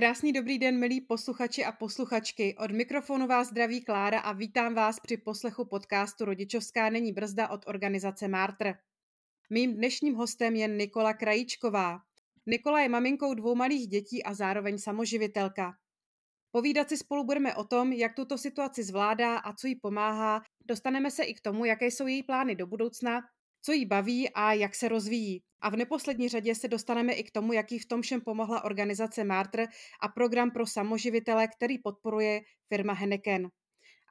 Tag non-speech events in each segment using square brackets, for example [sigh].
Krásný dobrý den, milí posluchači a posluchačky. Od mikrofonu vás zdraví Klára a vítám vás při poslechu podcastu Rodičovská není brzda od organizace Mártr. Mým dnešním hostem je Nikola Krajíčková. Nikola je maminkou dvou malých dětí a zároveň samoživitelka. Povídat si spolu budeme o tom, jak tuto situaci zvládá a co jí pomáhá. Dostaneme se i k tomu, jaké jsou její plány do budoucna, co jí baví a jak se rozvíjí. A v neposlední řadě se dostaneme i k tomu, jaký v tom všem pomohla organizace Martr a program pro samoživitele, který podporuje firma Henneken.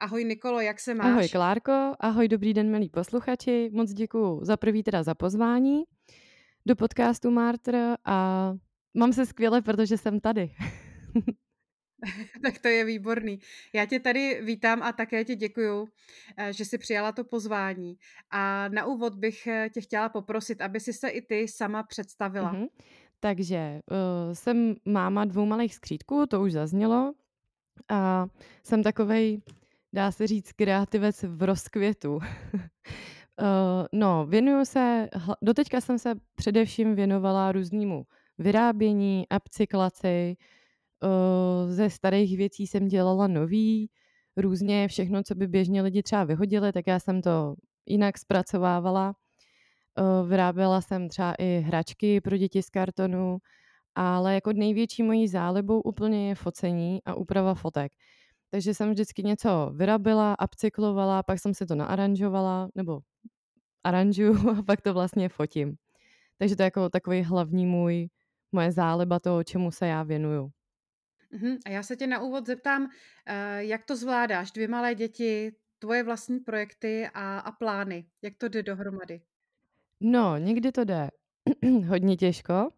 Ahoj Nikolo, jak se máš? Ahoj Klárko, ahoj dobrý den milí posluchači, moc děkuji za prvý teda za pozvání do podcastu Martr a mám se skvěle, protože jsem tady. [laughs] [laughs] tak to je výborný. Já tě tady vítám a také ti děkuju, eh, že jsi přijala to pozvání. A na úvod bych eh, tě chtěla poprosit, aby si se i ty sama představila. Mm-hmm. Takže uh, jsem máma dvou malých skřítků, to už zaznělo. A jsem takovej, dá se říct, kreativec v rozkvětu. uh, [laughs] no, věnuju se, doteďka jsem se především věnovala různému vyrábění, upcyklaci, ze starých věcí jsem dělala nový, různě všechno, co by běžně lidi třeba vyhodili, tak já jsem to jinak zpracovávala. Vyráběla jsem třeba i hračky pro děti z kartonu, ale jako největší mojí zálibou úplně je focení a úprava fotek. Takže jsem vždycky něco vyrabila, upcyklovala, pak jsem si to naaranžovala, nebo aranžuju [laughs] a pak to vlastně fotím. Takže to je jako takový hlavní můj, moje záliba toho, čemu se já věnuju. Uh-huh. A já se tě na úvod zeptám, uh, jak to zvládáš? Dvě malé děti, tvoje vlastní projekty a, a plány. Jak to jde dohromady? No, někdy to jde [clears throat] hodně těžko,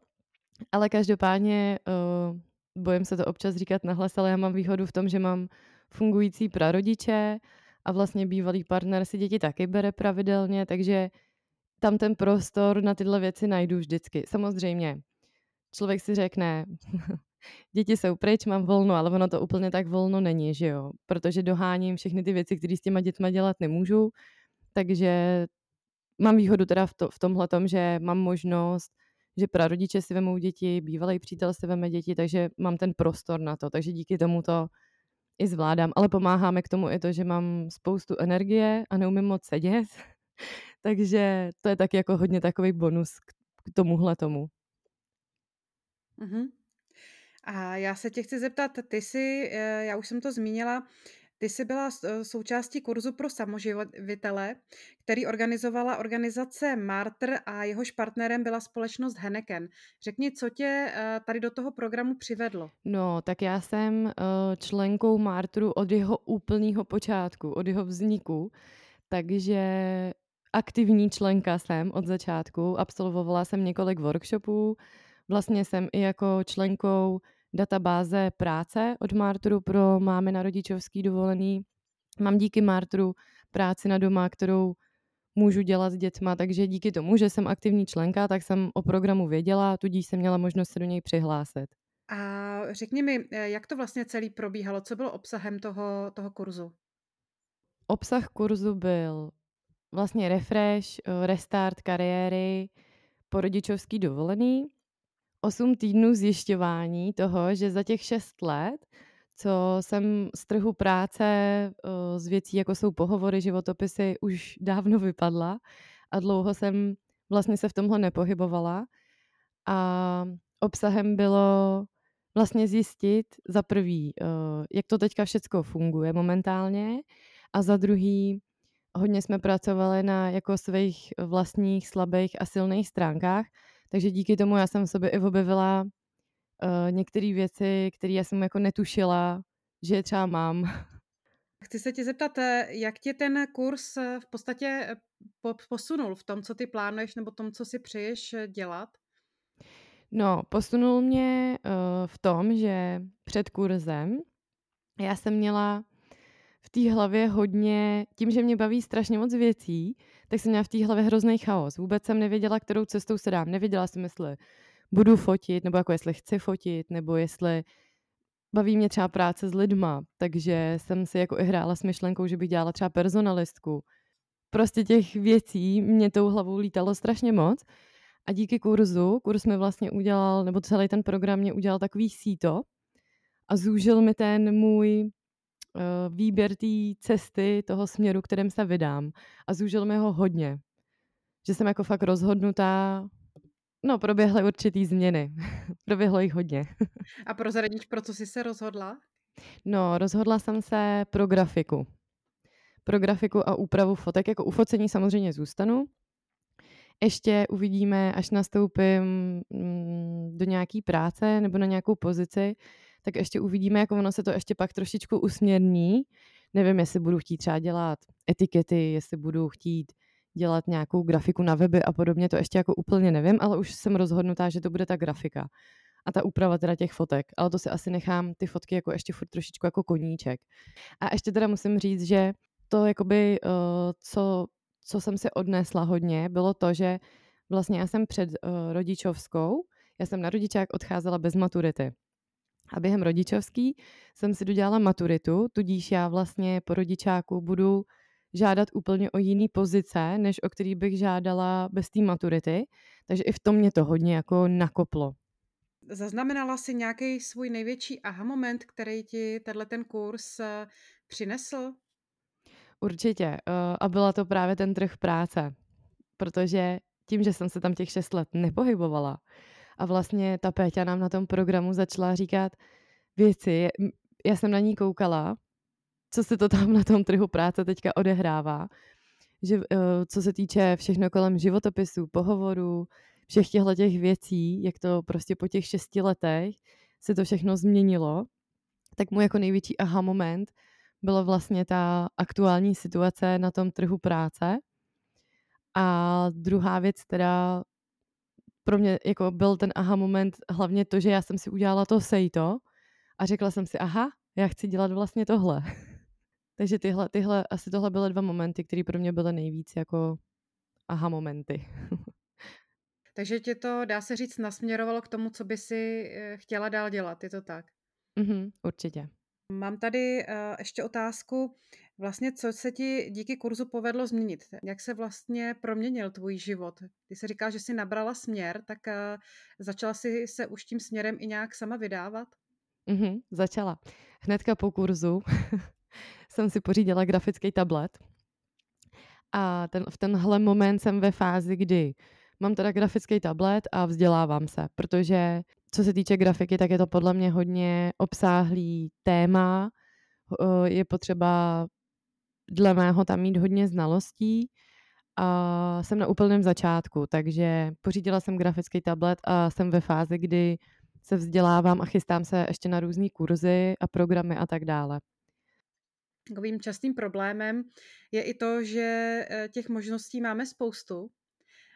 ale každopádně uh, bojím se to občas říkat nahlas, ale já mám výhodu v tom, že mám fungující prarodiče a vlastně bývalý partner si děti taky bere pravidelně, takže tam ten prostor na tyhle věci najdu vždycky. Samozřejmě, člověk si řekne, [laughs] děti jsou pryč, mám volno, ale ono to úplně tak volno není, že jo? Protože doháním všechny ty věci, které s těma dětma dělat nemůžu, takže mám výhodu teda v, to, v tomhle tom, že mám možnost, že prarodiče si vemou děti, bývalý přítel si veme děti, takže mám ten prostor na to, takže díky tomu to i zvládám, ale pomáháme k tomu i to, že mám spoustu energie a neumím moc sedět, [laughs] takže to je taky jako hodně takový bonus k tomuhle tomu. Mm-hmm. A já se tě chci zeptat, ty jsi, eh, já už jsem to zmínila, ty jsi byla eh, součástí kurzu pro samoživitele, který organizovala organizace Martr a jehož partnerem byla společnost Henneken. Řekni, co tě eh, tady do toho programu přivedlo? No, tak já jsem členkou Martru od jeho úplného počátku, od jeho vzniku, takže aktivní členka jsem od začátku, absolvovala jsem několik workshopů, Vlastně jsem i jako členkou databáze práce od Martru pro mámy na rodičovský dovolený. Mám díky Martru práci na doma, kterou můžu dělat s dětma, takže díky tomu, že jsem aktivní členka, tak jsem o programu věděla, tudíž jsem měla možnost se do něj přihlásit. A řekni mi, eh, jak to vlastně celý probíhalo? Co bylo obsahem toho, toho kurzu? Obsah kurzu byl vlastně refresh, eh, restart kariéry, po rodičovský dovolený, 8 týdnů zjišťování toho, že za těch 6 let, co jsem z trhu práce z věcí, jako jsou pohovory, životopisy, už dávno vypadla a dlouho jsem vlastně se v tomhle nepohybovala. A obsahem bylo vlastně zjistit za prvý, eh, jak to teďka všecko funguje momentálně a za druhý hodně jsme pracovali na jako svých vlastních slabých a silných stránkách, takže díky tomu já jsem v sobě i objevila uh, některé věci, které já jsem jako netušila, že je třeba mám. [laughs] Chci se tě zeptat, eh, jak tě ten kurz eh, v podstatě posunul v tom, co ty plánuješ nebo tom, co si přeješ dělat? No, posunul mě uh, v tom, že před kurzem já jsem měla v té hlavě hodně, tím, že mě baví strašně moc věcí, tak jsem měla v té hlavě hrozný chaos. Vůbec jsem nevěděla, kterou cestou se dám. Nevěděla jsem, jestli budu fotit, nebo jako jestli chci fotit, nebo jestli baví mě třeba práce s lidma, takže jsem si jako i hrála s myšlenkou, že bych dělala třeba personalistku. Prostě těch věcí mě tou hlavou lítalo strašně moc a díky kurzu, kurz mi vlastně udělal, nebo celý ten program mě udělal takový síto a zúžil mi ten můj výběr té cesty, toho směru, kterým se vydám. A zúžil mi ho hodně. Že jsem jako fakt rozhodnutá, no proběhly určitý změny. [laughs] Proběhlo jich hodně. A prozradíš, pro co jsi se rozhodla? No, rozhodla jsem se pro grafiku. Pro grafiku a úpravu fotek. Jako u focení samozřejmě zůstanu. Ještě uvidíme, až nastoupím mm, do nějaký práce nebo na nějakou pozici, tak ještě uvidíme, jak ono se to ještě pak trošičku usměrní. Nevím, jestli budu chtít třeba dělat etikety, jestli budu chtít dělat nějakou grafiku na weby a podobně, to ještě jako úplně nevím, ale už jsem rozhodnutá, že to bude ta grafika a ta úprava teda těch fotek, ale to si asi nechám ty fotky jako ještě furt trošičku jako koníček. A ještě teda musím říct, že to jakoby, uh, co, co jsem si odnesla hodně, bylo to, že vlastně já jsem před uh, rodičovskou, já jsem na rodičák odcházela bez maturity. A během rodičovský jsem si dodělala maturitu, tudíž já vlastně po rodičáku budu žádat úplně o jiný pozice, než o který bych žádala bez té maturity. Takže i v tom mě to hodně jako nakoplo. Zaznamenala si nějaký svůj největší aha moment, který ti tenhle ten kurz eh, přinesl? Určitě. Eh, a byla to právě ten trh práce. Protože tím, že jsem se tam těch šest let nepohybovala, a vlastně ta Péťa nám na tom programu začala říkat věci. Já jsem na ní koukala, co se to tam [laughs] na tom trhu práce teďka odehrává. Že, eh, co se týče všechno kolem životopisů, pohovorů, všech těchto těch věcí, jak to prostě po těch šesti letech se to všechno změnilo, tak mu jako největší aha moment byla vlastně ta aktuální situace na tom trhu práce. A druhá věc teda pro mě jako byl ten aha moment hlavně to, že já jsem si udělala to sejto a řekla jsem si, aha, já chci dělat vlastně tohle. [laughs] Takže tyhle, tyhle, asi tohle byly dva momenty, které pro mě byly nejvíc jako aha momenty. [laughs] Takže tě to, dá se říct, nasměrovalo k tomu, co by si eh, chtěla dál dělat, je to tak? Mhm, určitě. Mám tady uh, ještě otázku, vlastně co se ti díky kurzu povedlo změnit? Jak se vlastně proměnil tvůj život? Ty se říká, že jsi nabrala směr, tak uh, začala jsi se už tím směrem i nějak sama vydávat? Mhm, začala. Hnedka po kurzu [laughs] jsem si pořídila grafický tablet a ten, v tenhle moment jsem ve fázi, kdy mám teda grafický tablet a vzdělávám se, protože co se týče grafiky, tak je to podle mě hodně obsáhlý téma. Je potřeba dle mého tam mít hodně znalostí a jsem na úplném začátku, takže pořídila jsem grafický tablet a jsem ve fázi, kdy se vzdělávám a chystám se ještě na různé kurzy a programy a tak dále. Takovým častým problémem je i to, že eh, těch možností máme spoustu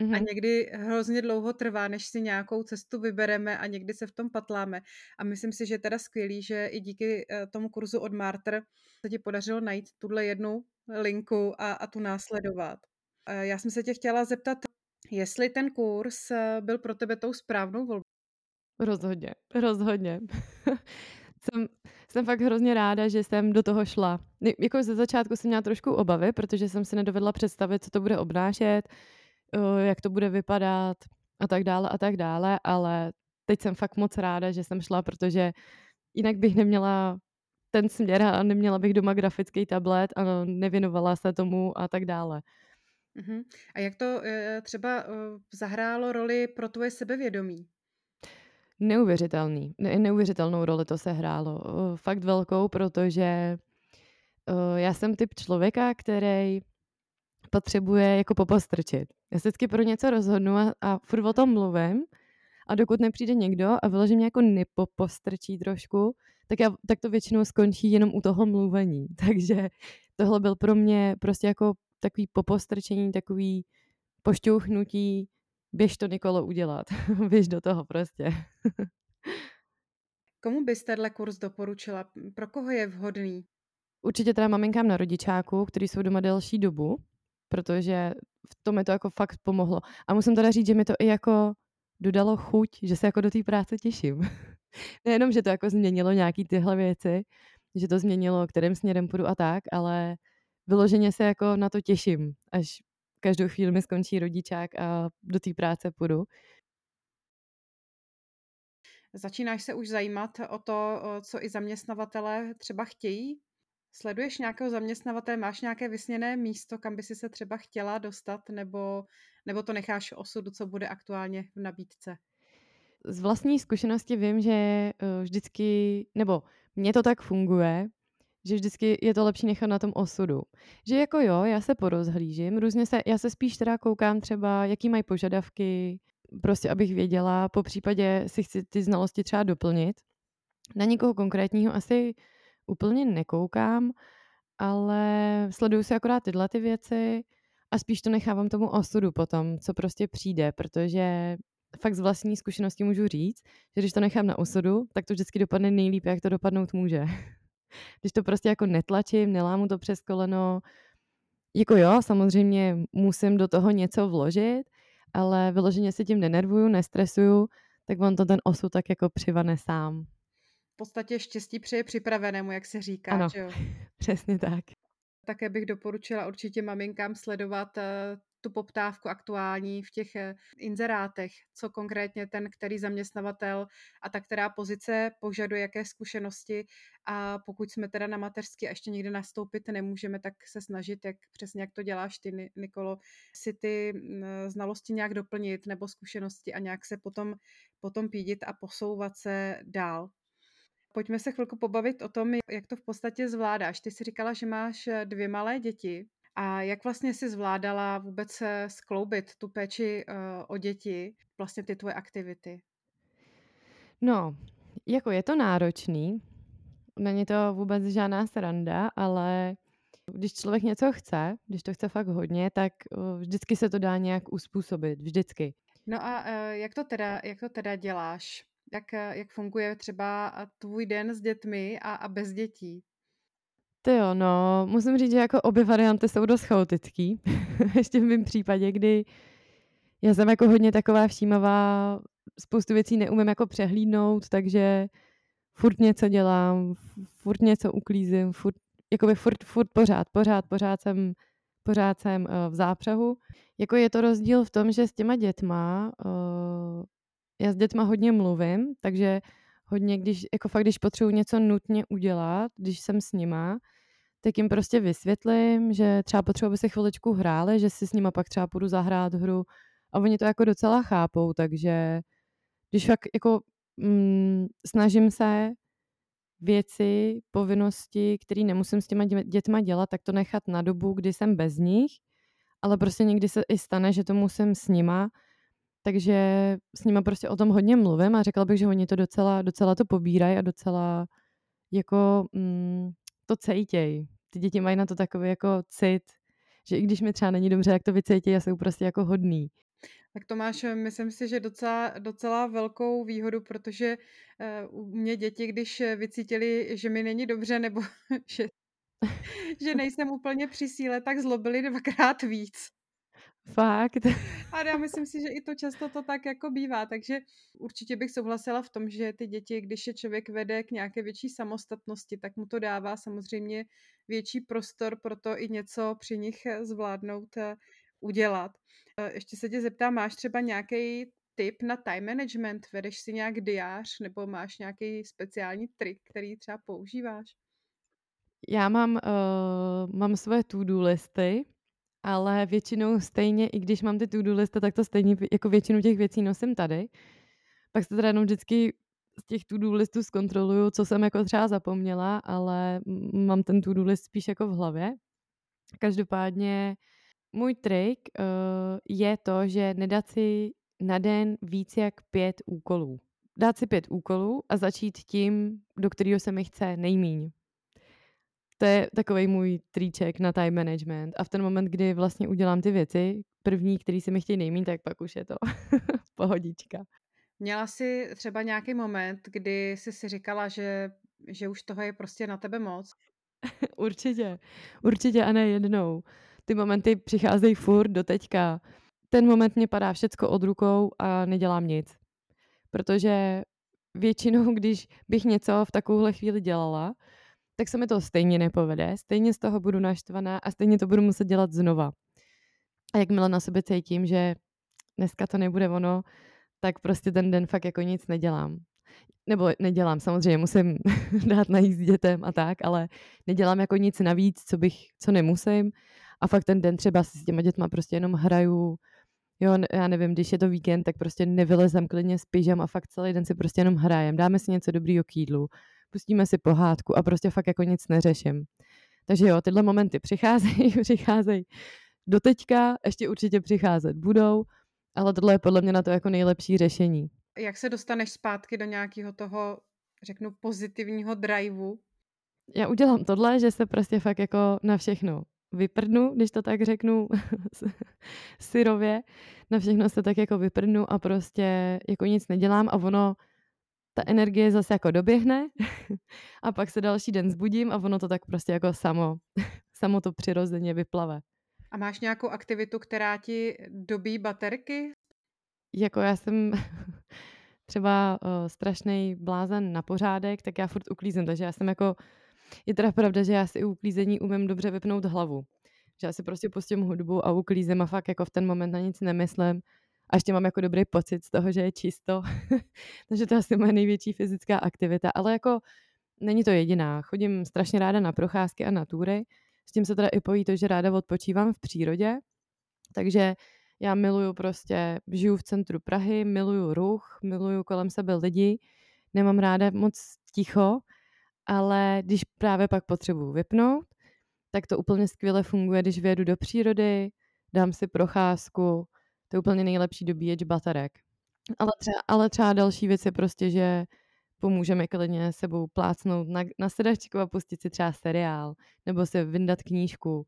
Mm-hmm. A někdy hrozně dlouho trvá, než si nějakou cestu vybereme a někdy se v tom patláme. A myslím si, že je teda skvělý, že i díky eh, tomu kurzu od Marter se ti podařilo najít tuhle jednu linku a, a tu následovat. Já jsem se tě chtěla zeptat, jestli ten kurz eh, byl pro tebe tou správnou volbou. Rozhodně, rozhodně. [laughs] jsem, jsem fakt hrozně ráda, že jsem do toho šla. Jako ze začátku jsem měla trošku obavy, protože jsem si nedovedla představit, co to bude obnášet, jak to bude vypadat a tak dále a tak dále, ale teď jsem fakt moc ráda, že jsem šla, protože jinak bych neměla ten směr a neměla bych doma grafický tablet a nevěnovala se tomu a tak dále. Uh-huh. A jak to e, třeba e, zahrálo roli pro tvoje sebevědomí? neuvěřitelný. Ne, neuvěřitelnou roli to se hrálo. Fakt velkou, protože já jsem typ člověka, který potřebuje jako popostrčit. Já se vždycky pro něco rozhodnu a, a furt o tom mluvím a dokud nepřijde někdo a vyložím jako nepopostrčí trošku, tak, já, tak to většinou skončí jenom u toho mluvení. [laughs] Takže tohle byl pro mě prostě jako takový popostrčení, takový pošťouchnutí, běž to Nikolo udělat, [laughs] běž do toho prostě. [laughs] Komu bys tenhle kurz doporučila? Pro koho je vhodný? Určitě teda maminkám na rodičáku, kteří jsou doma delší dobu, protože v tom mi to jako fakt pomohlo. A musím teda říct, že mi to i jako dodalo chuť, že se jako do té práce těším. [laughs] Nejenom, že to jako změnilo nějaký tyhle věci, že to změnilo, kterým směrem půjdu a tak, ale vyloženě se jako na to těším, až každou chvíli mi skončí rodičák a do té práce půjdu. Začínáš se už zajímat o to, co i zaměstnavatele třeba chtějí? Sleduješ nějakého zaměstnavatele, máš nějaké vysněné místo, kam by si se třeba chtěla dostat, nebo, nebo to necháš osudu, co bude aktuálně v nabídce? Z vlastní zkušenosti vím, že eh, vždycky, nebo mně to tak funguje, že vždycky je to lepší nechat na tom osudu. Že jako jo, já se porozhlížím, různě se, já se spíš teda koukám třeba, jaký mají požadavky, prostě abych věděla, po případě si chci ty znalosti třeba doplnit. Na někoho konkrétního asi úplně nekoukám, ale sleduju si akorát tyhle ty věci a spíš to nechávám tomu osudu potom, co prostě přijde, protože fakt z vlastní zkušenosti můžu říct, že když to nechám na osudu, tak to vždycky dopadne nejlíp, jak to dopadnout může. [laughs] když to prostě jako netlačím, nelámu to přes koleno, jako jo, samozřejmě musím do toho něco vložit, ale vyloženě si tím nenervuju, nestresuju, tak on to ten osud tak jako přivane sám podstatě štěstí přeje připravenému, jak se říká. Ano, že jo? [laughs] přesně tak. Také bych doporučila určitě maminkám sledovat eh, tu poptávku aktuální v těch eh, inzerátech, co konkrétně ten, který zaměstnavatel a ta která pozice požaduje, jaké zkušenosti a pokud jsme teda na mateřský a ještě někde nastoupit nemůžeme, tak se snažit, jak přesně jak to děláš ty, Nikolo, si ty mm, znalosti nějak doplnit nebo zkušenosti a nějak se potom, potom pídit a posouvat se dál. Pojďme se chvilku pobavit o tom, jak to v podstatě zvládáš. Ty jsi říkala, že máš eh, dvě malé děti. A jak vlastně si zvládala vůbec skloubit tu péči uh, o děti, vlastně ty tvoje aktivity? No, jako je to náročný, není to vůbec žádná sranda, ale když člověk něco chce, když to chce fakt hodně, tak vždycky se to dá nějak uspůsobit, vždycky. No a jak, to teda, jak to teda děláš? Jak, eh, jak funguje třeba tvůj den s dětmi a, a bez dětí? To jo, no, musím říct, že jako obě varianty jsou dost chaotický. [laughs] Ještě v mém případě, kdy já jsem jako hodně taková všímavá, spoustu věcí neumím jako přehlídnout, takže furt něco dělám, furt něco uklízím, furt, jakoby furt, furt pořád, pořád, pořád jsem, pořád jsem uh, v zápřehu. Jako je to rozdíl v tom, že s těma dětma uh, já s dětma hodně mluvím, takže hodně, když, jako fakt, když potřebuji něco nutně udělat, když jsem s nima, tak jim prostě vysvětlím, že třeba potřebuji, aby se chviličku hráli, že si s nima pak třeba půjdu zahrát hru. A oni to jako docela chápou, takže když fakt jako mm, snažím se věci, povinnosti, které nemusím s těma dětma dělat, tak to nechat na dobu, kdy jsem bez nich, ale prostě někdy se i stane, že to musím s nima takže s nima prostě o tom hodně mluvím a řekla bych, že oni to docela, docela to pobírají a docela jako mm, to cejtěj. Ty děti mají na to takový jako cit, že i když mi třeba není dobře, jak to vycejtějí a jsou prostě jako hodný. Tak to máš, myslím si, že docela, docela velkou výhodu, protože uh, u mě děti, když vycítili, že mi není dobře nebo [laughs] že, že nejsem úplně při síle, tak zlobili dvakrát víc. Fakt. [laughs] A já myslím si, že i to často to tak jako bývá, takže určitě bych souhlasila v tom, že ty děti, když je člověk vede k nějaké větší samostatnosti, tak mu to dává samozřejmě větší prostor pro to i něco při nich zvládnout eh, udělat. Eh, ještě se tě zeptám, máš třeba nějaký tip na time management? Vedeš si nějak diář nebo máš nějaký speciální trik, který třeba používáš? Já mám, uh, mám své to-do listy, ale většinou stejně, i když mám ty to-do listy, tak to stejně jako většinu těch věcí nosím tady, Pak se teda jenom vždycky z těch to-do listů zkontroluju, co jsem jako třeba zapomněla, ale mám ten to-do list spíš jako v hlavě. Každopádně můj trik uh, je to, že nedat si na den víc jak pět úkolů. Dát si pět úkolů a začít tím, do kterého se mi chce nejmíň. To je takový můj tríček na time management. A v ten moment, kdy vlastně udělám ty věci, první, který se mi chtějí nejmín, tak pak už je to [laughs] pohodička. Měla jsi třeba nějaký moment, kdy jsi si říkala, že, že už toho je prostě na tebe moc? [laughs] určitě, určitě a ne jednou. Ty momenty přicházejí furt do teďka. Ten moment mě padá všecko od rukou a nedělám nic. Protože většinou, když bych něco v takovouhle chvíli dělala, tak se mi to stejně nepovede, stejně z toho budu naštvaná a stejně to budu muset dělat znova. A jakmile na sebe cítím, že dneska to nebude ono, tak prostě ten den fakt jako nic nedělám. Nebo nedělám, samozřejmě musím [laughs] dát najíst dětem a tak, ale nedělám jako nic navíc, co bych, co nemusím. A fakt ten den třeba si s těma dětma prostě jenom hraju, jo, já nevím, když je to víkend, tak prostě nevylezem klidně pyžam a fakt celý den si prostě jenom hrajem. Dáme si něco dobrýho k jídlu, pustíme si pohádku a prostě fakt jako nic neřeším. Takže jo, tyhle momenty přicházejí, [laughs] přicházejí do teďka, ještě určitě přicházet budou, ale tohle je podle mě na to jako nejlepší řešení. Jak se dostaneš zpátky do nějakého toho, řeknu, pozitivního driveu? Já udělám tohle, že se prostě fakt jako na všechno vyprdnu, když to tak řeknu [laughs] syrově, na všechno se tak jako vyprdnu a prostě jako nic nedělám a ono, ta energie zase jako doběhne [laughs] a pak se další den zbudím a ono to tak prostě jako samo, [laughs] samo to přirozeně vyplave. A máš nějakou aktivitu, která ti dobí baterky? Jako já jsem [laughs] třeba uh, strašný blázen na pořádek, tak já furt uklízím, takže já jsem jako, je teda pravda, že já si u uklízení umím dobře vypnout hlavu. Že já si prostě pustím hudbu a uklízím a fakt jako v ten moment na nic nemyslím. A ještě mám jako dobrý pocit z toho, že je čisto. [laughs] takže to je asi moje největší fyzická aktivita. Ale jako není to jediná. Chodím strašně ráda na procházky a na túry. S tím se teda i pojí to, že ráda odpočívám v přírodě. Takže já miluju prostě, žiju v centru Prahy, miluju ruch, miluju kolem sebe lidi, nemám ráda moc ticho, ale když právě pak potřebuji vypnout, tak to úplně skvěle funguje, když vyjedu do přírody, dám si procházku, to je úplně nejlepší dobíječ baterek. Ale třeba, ale třeba další věc je prostě, že pomůžeme klidně sebou plácnout na, na sedačku a pustit si třeba seriál, nebo si vyndat knížku,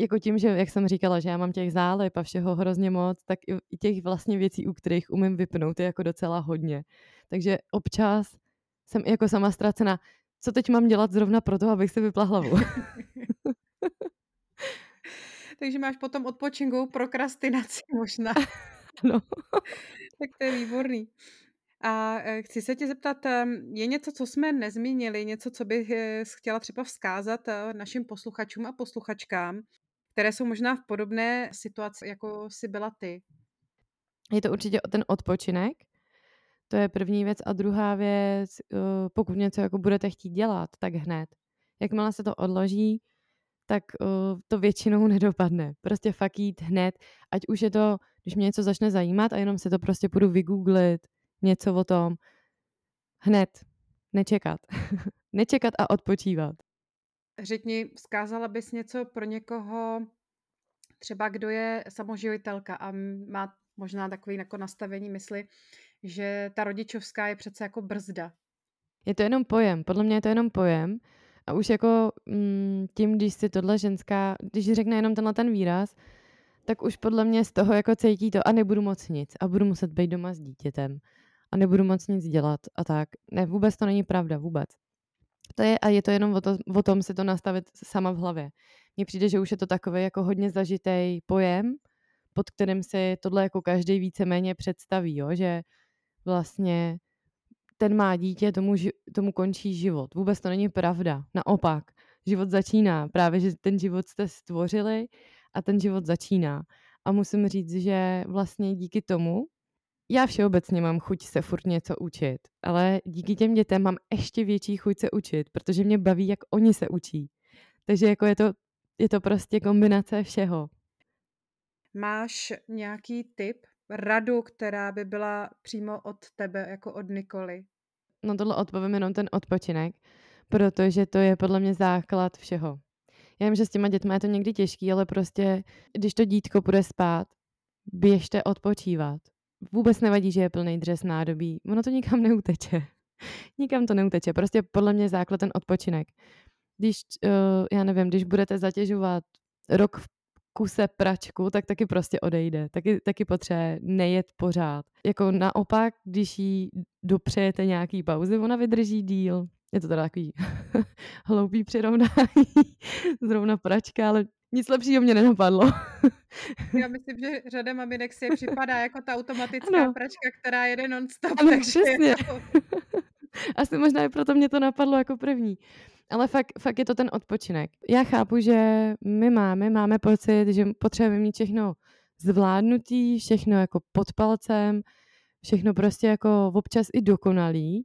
jako tím, že jak jsem říkala, že já mám těch zálep a všeho hrozně moc, tak i těch vlastně věcí, u kterých umím vypnout, je jako docela hodně. Takže občas jsem jako sama ztracena, co teď mám dělat zrovna proto, abych si vypla hlavu. [laughs] [laughs] Takže máš potom odpočinkou prokrastinaci [laughs] možná. No. tak to je výborný. A e, chci se tě zeptat, je něco, co jsme nezmínili, něco, co bych e, chtěla třeba vzkázat našim posluchačům a posluchačkám, které jsou možná v podobné situaci, jako jsi byla ty? Je to určitě ten odpočinek. To je první věc. A druhá věc, pokud něco jako budete chtít dělat, tak hned. Jakmile se to odloží, tak to většinou nedopadne. Prostě fakt jít hned, ať už je to, když mě něco začne zajímat a jenom se to prostě budu vygooglit, něco o tom. Hned. Nečekat. [laughs] Nečekat a odpočívat. Řekni, vzkázala bys něco pro někoho, třeba kdo je samoživitelka a má možná takový jako nastavení mysli, že ta rodičovská je přece jako brzda. Je to jenom pojem, podle mě je to jenom pojem a už jako mm, tím, když si tohle ženská, když řekne jenom tenhle ten výraz, tak už podle mě z toho jako cítí to a nebudu moc nic a budu muset být doma s dítětem a nebudu moc nic dělat a tak. Ne, vůbec to není pravda, vůbec. To je, a je to jenom o, to, o tom si to nastavit sama v hlavě. Mně přijde, že už je to takový jako hodně zažitý pojem, pod kterým si tohle jako každý víceméně představí, jo? že vlastně ten má dítě, tomu, tomu končí život. Vůbec to není pravda. Naopak, život začíná. Právě, že ten život jste stvořili a ten život začíná. A musím říct, že vlastně díky tomu, já všeobecně mám chuť se furt něco učit, ale díky těm dětem mám ještě větší chuť se učit, protože mě baví, jak oni se učí. Takže jako je to, je to prostě kombinace všeho. Máš nějaký tip radu, která by byla přímo od tebe, jako od Nikoly? No tohle odpovím jenom ten odpočinek, protože to je podle mě základ všeho. Já vím, že s těma dětma je to někdy těžký, ale prostě, když to dítko půjde spát, běžte odpočívat. Vůbec nevadí, že je plný dřes nádobí. Ono to nikam [laughs] neuteče. nikam to neuteče. Prostě podle mě základ ten odpočinek. Když, uh, já nevím, když budete zatěžovat rok v kuse pračku, tak taky prostě odejde. Taky, taky potřebuje nejet pořád. Jako naopak, když jí dopřejete nějaký pauzy, ona vydrží díl. Je to teda takový [laughs] hloupý přirovnání, [laughs] zrovna pračka, ale nic lepšího mě nenapadlo. Já myslím, že řada maminek si je připadá jako ta automatická ano. pračka, která jede non-stop. Ano, takže přesně. Jako... [laughs] Asi možná i proto mě to napadlo jako první. Ale fakt, fakt je to ten odpočinek. Já chápu, že my máme, máme pocit, že potřebujeme mít všechno zvládnutý, všechno jako pod palcem, všechno prostě jako občas i dokonalý,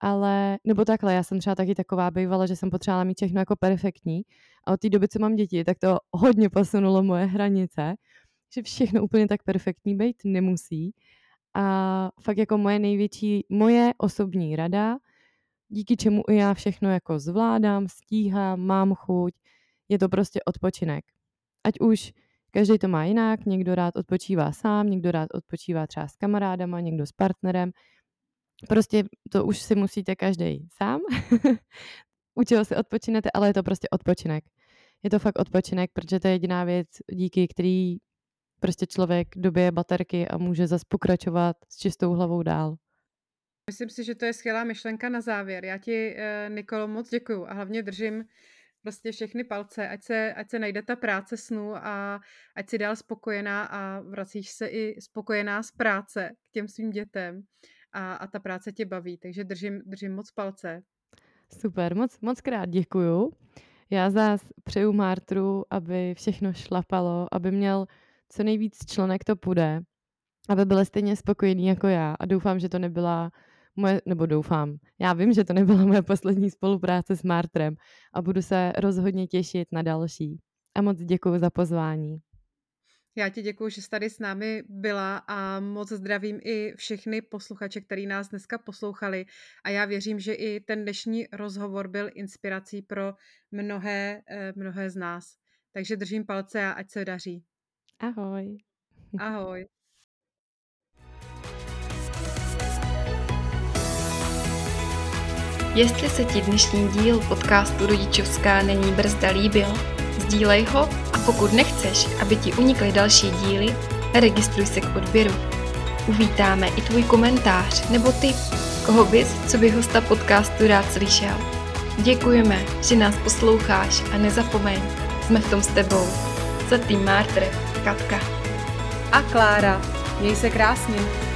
ale, nebo takhle, já jsem třeba taky taková bývala, že jsem potřebovala mít všechno jako perfektní a od té doby, co mám děti, tak to hodně posunulo moje hranice, že všechno úplně tak perfektní být nemusí a fakt jako moje největší, moje osobní rada, díky čemu i já všechno jako zvládám, stíhám, mám chuť, je to prostě odpočinek. Ať už každý to má jinak, někdo rád odpočívá sám, někdo rád odpočívá třeba s kamarádama, někdo s partnerem, Prostě to už si musíte každý sám. [laughs] U čeho si odpočinete, ale je to prostě odpočinek. Je to fakt odpočinek, protože to je jediná věc, díky který prostě člověk dobije baterky a může zase pokračovat s čistou hlavou dál. Myslím si, že to je skvělá myšlenka na závěr. Já ti, eh, Nikolo, moc děkuju a hlavně držím prostě všechny palce, ať se, ať se najde ta práce snu a ať si dál spokojená a vracíš se i spokojená z práce k těm svým dětem a, a ta práce tě baví, takže držím, držím moc palce. Super, moc, moc krát děkuju. Já zás přeju Martru, aby všechno šlapalo, aby měl co nejvíc členek to půjde, aby byl stejně spokojený jako já a doufám, že to nebyla moje, nebo doufám, já vím, že to nebyla moje poslední spolupráce s Martrem a budu se rozhodně těšit na další. A moc děkuji za pozvání. Já ti děkuji, že jsi tady s námi byla a moc zdravím i všechny posluchače, který nás dneska poslouchali a já věřím, že i ten dnešní rozhovor byl inspirací pro mnohé, eh, mnohé z nás. Takže držím palce a ať se daří. Ahoj. Ahoj. Jestli se ti dnešní díl podcastu Rodičovská není brzda líbil, sdílej ho a pokud nechceš, aby ti unikly další díly, registruj se k odběru. Uvítáme i tvůj komentář nebo tip, koho bys, co by hosta podcastu rád slyšel. Děkujeme, že nás posloucháš a nezapomeň, jsme v tom s tebou. Za tým Mártr, Katka. A Klára. Měj se krásně.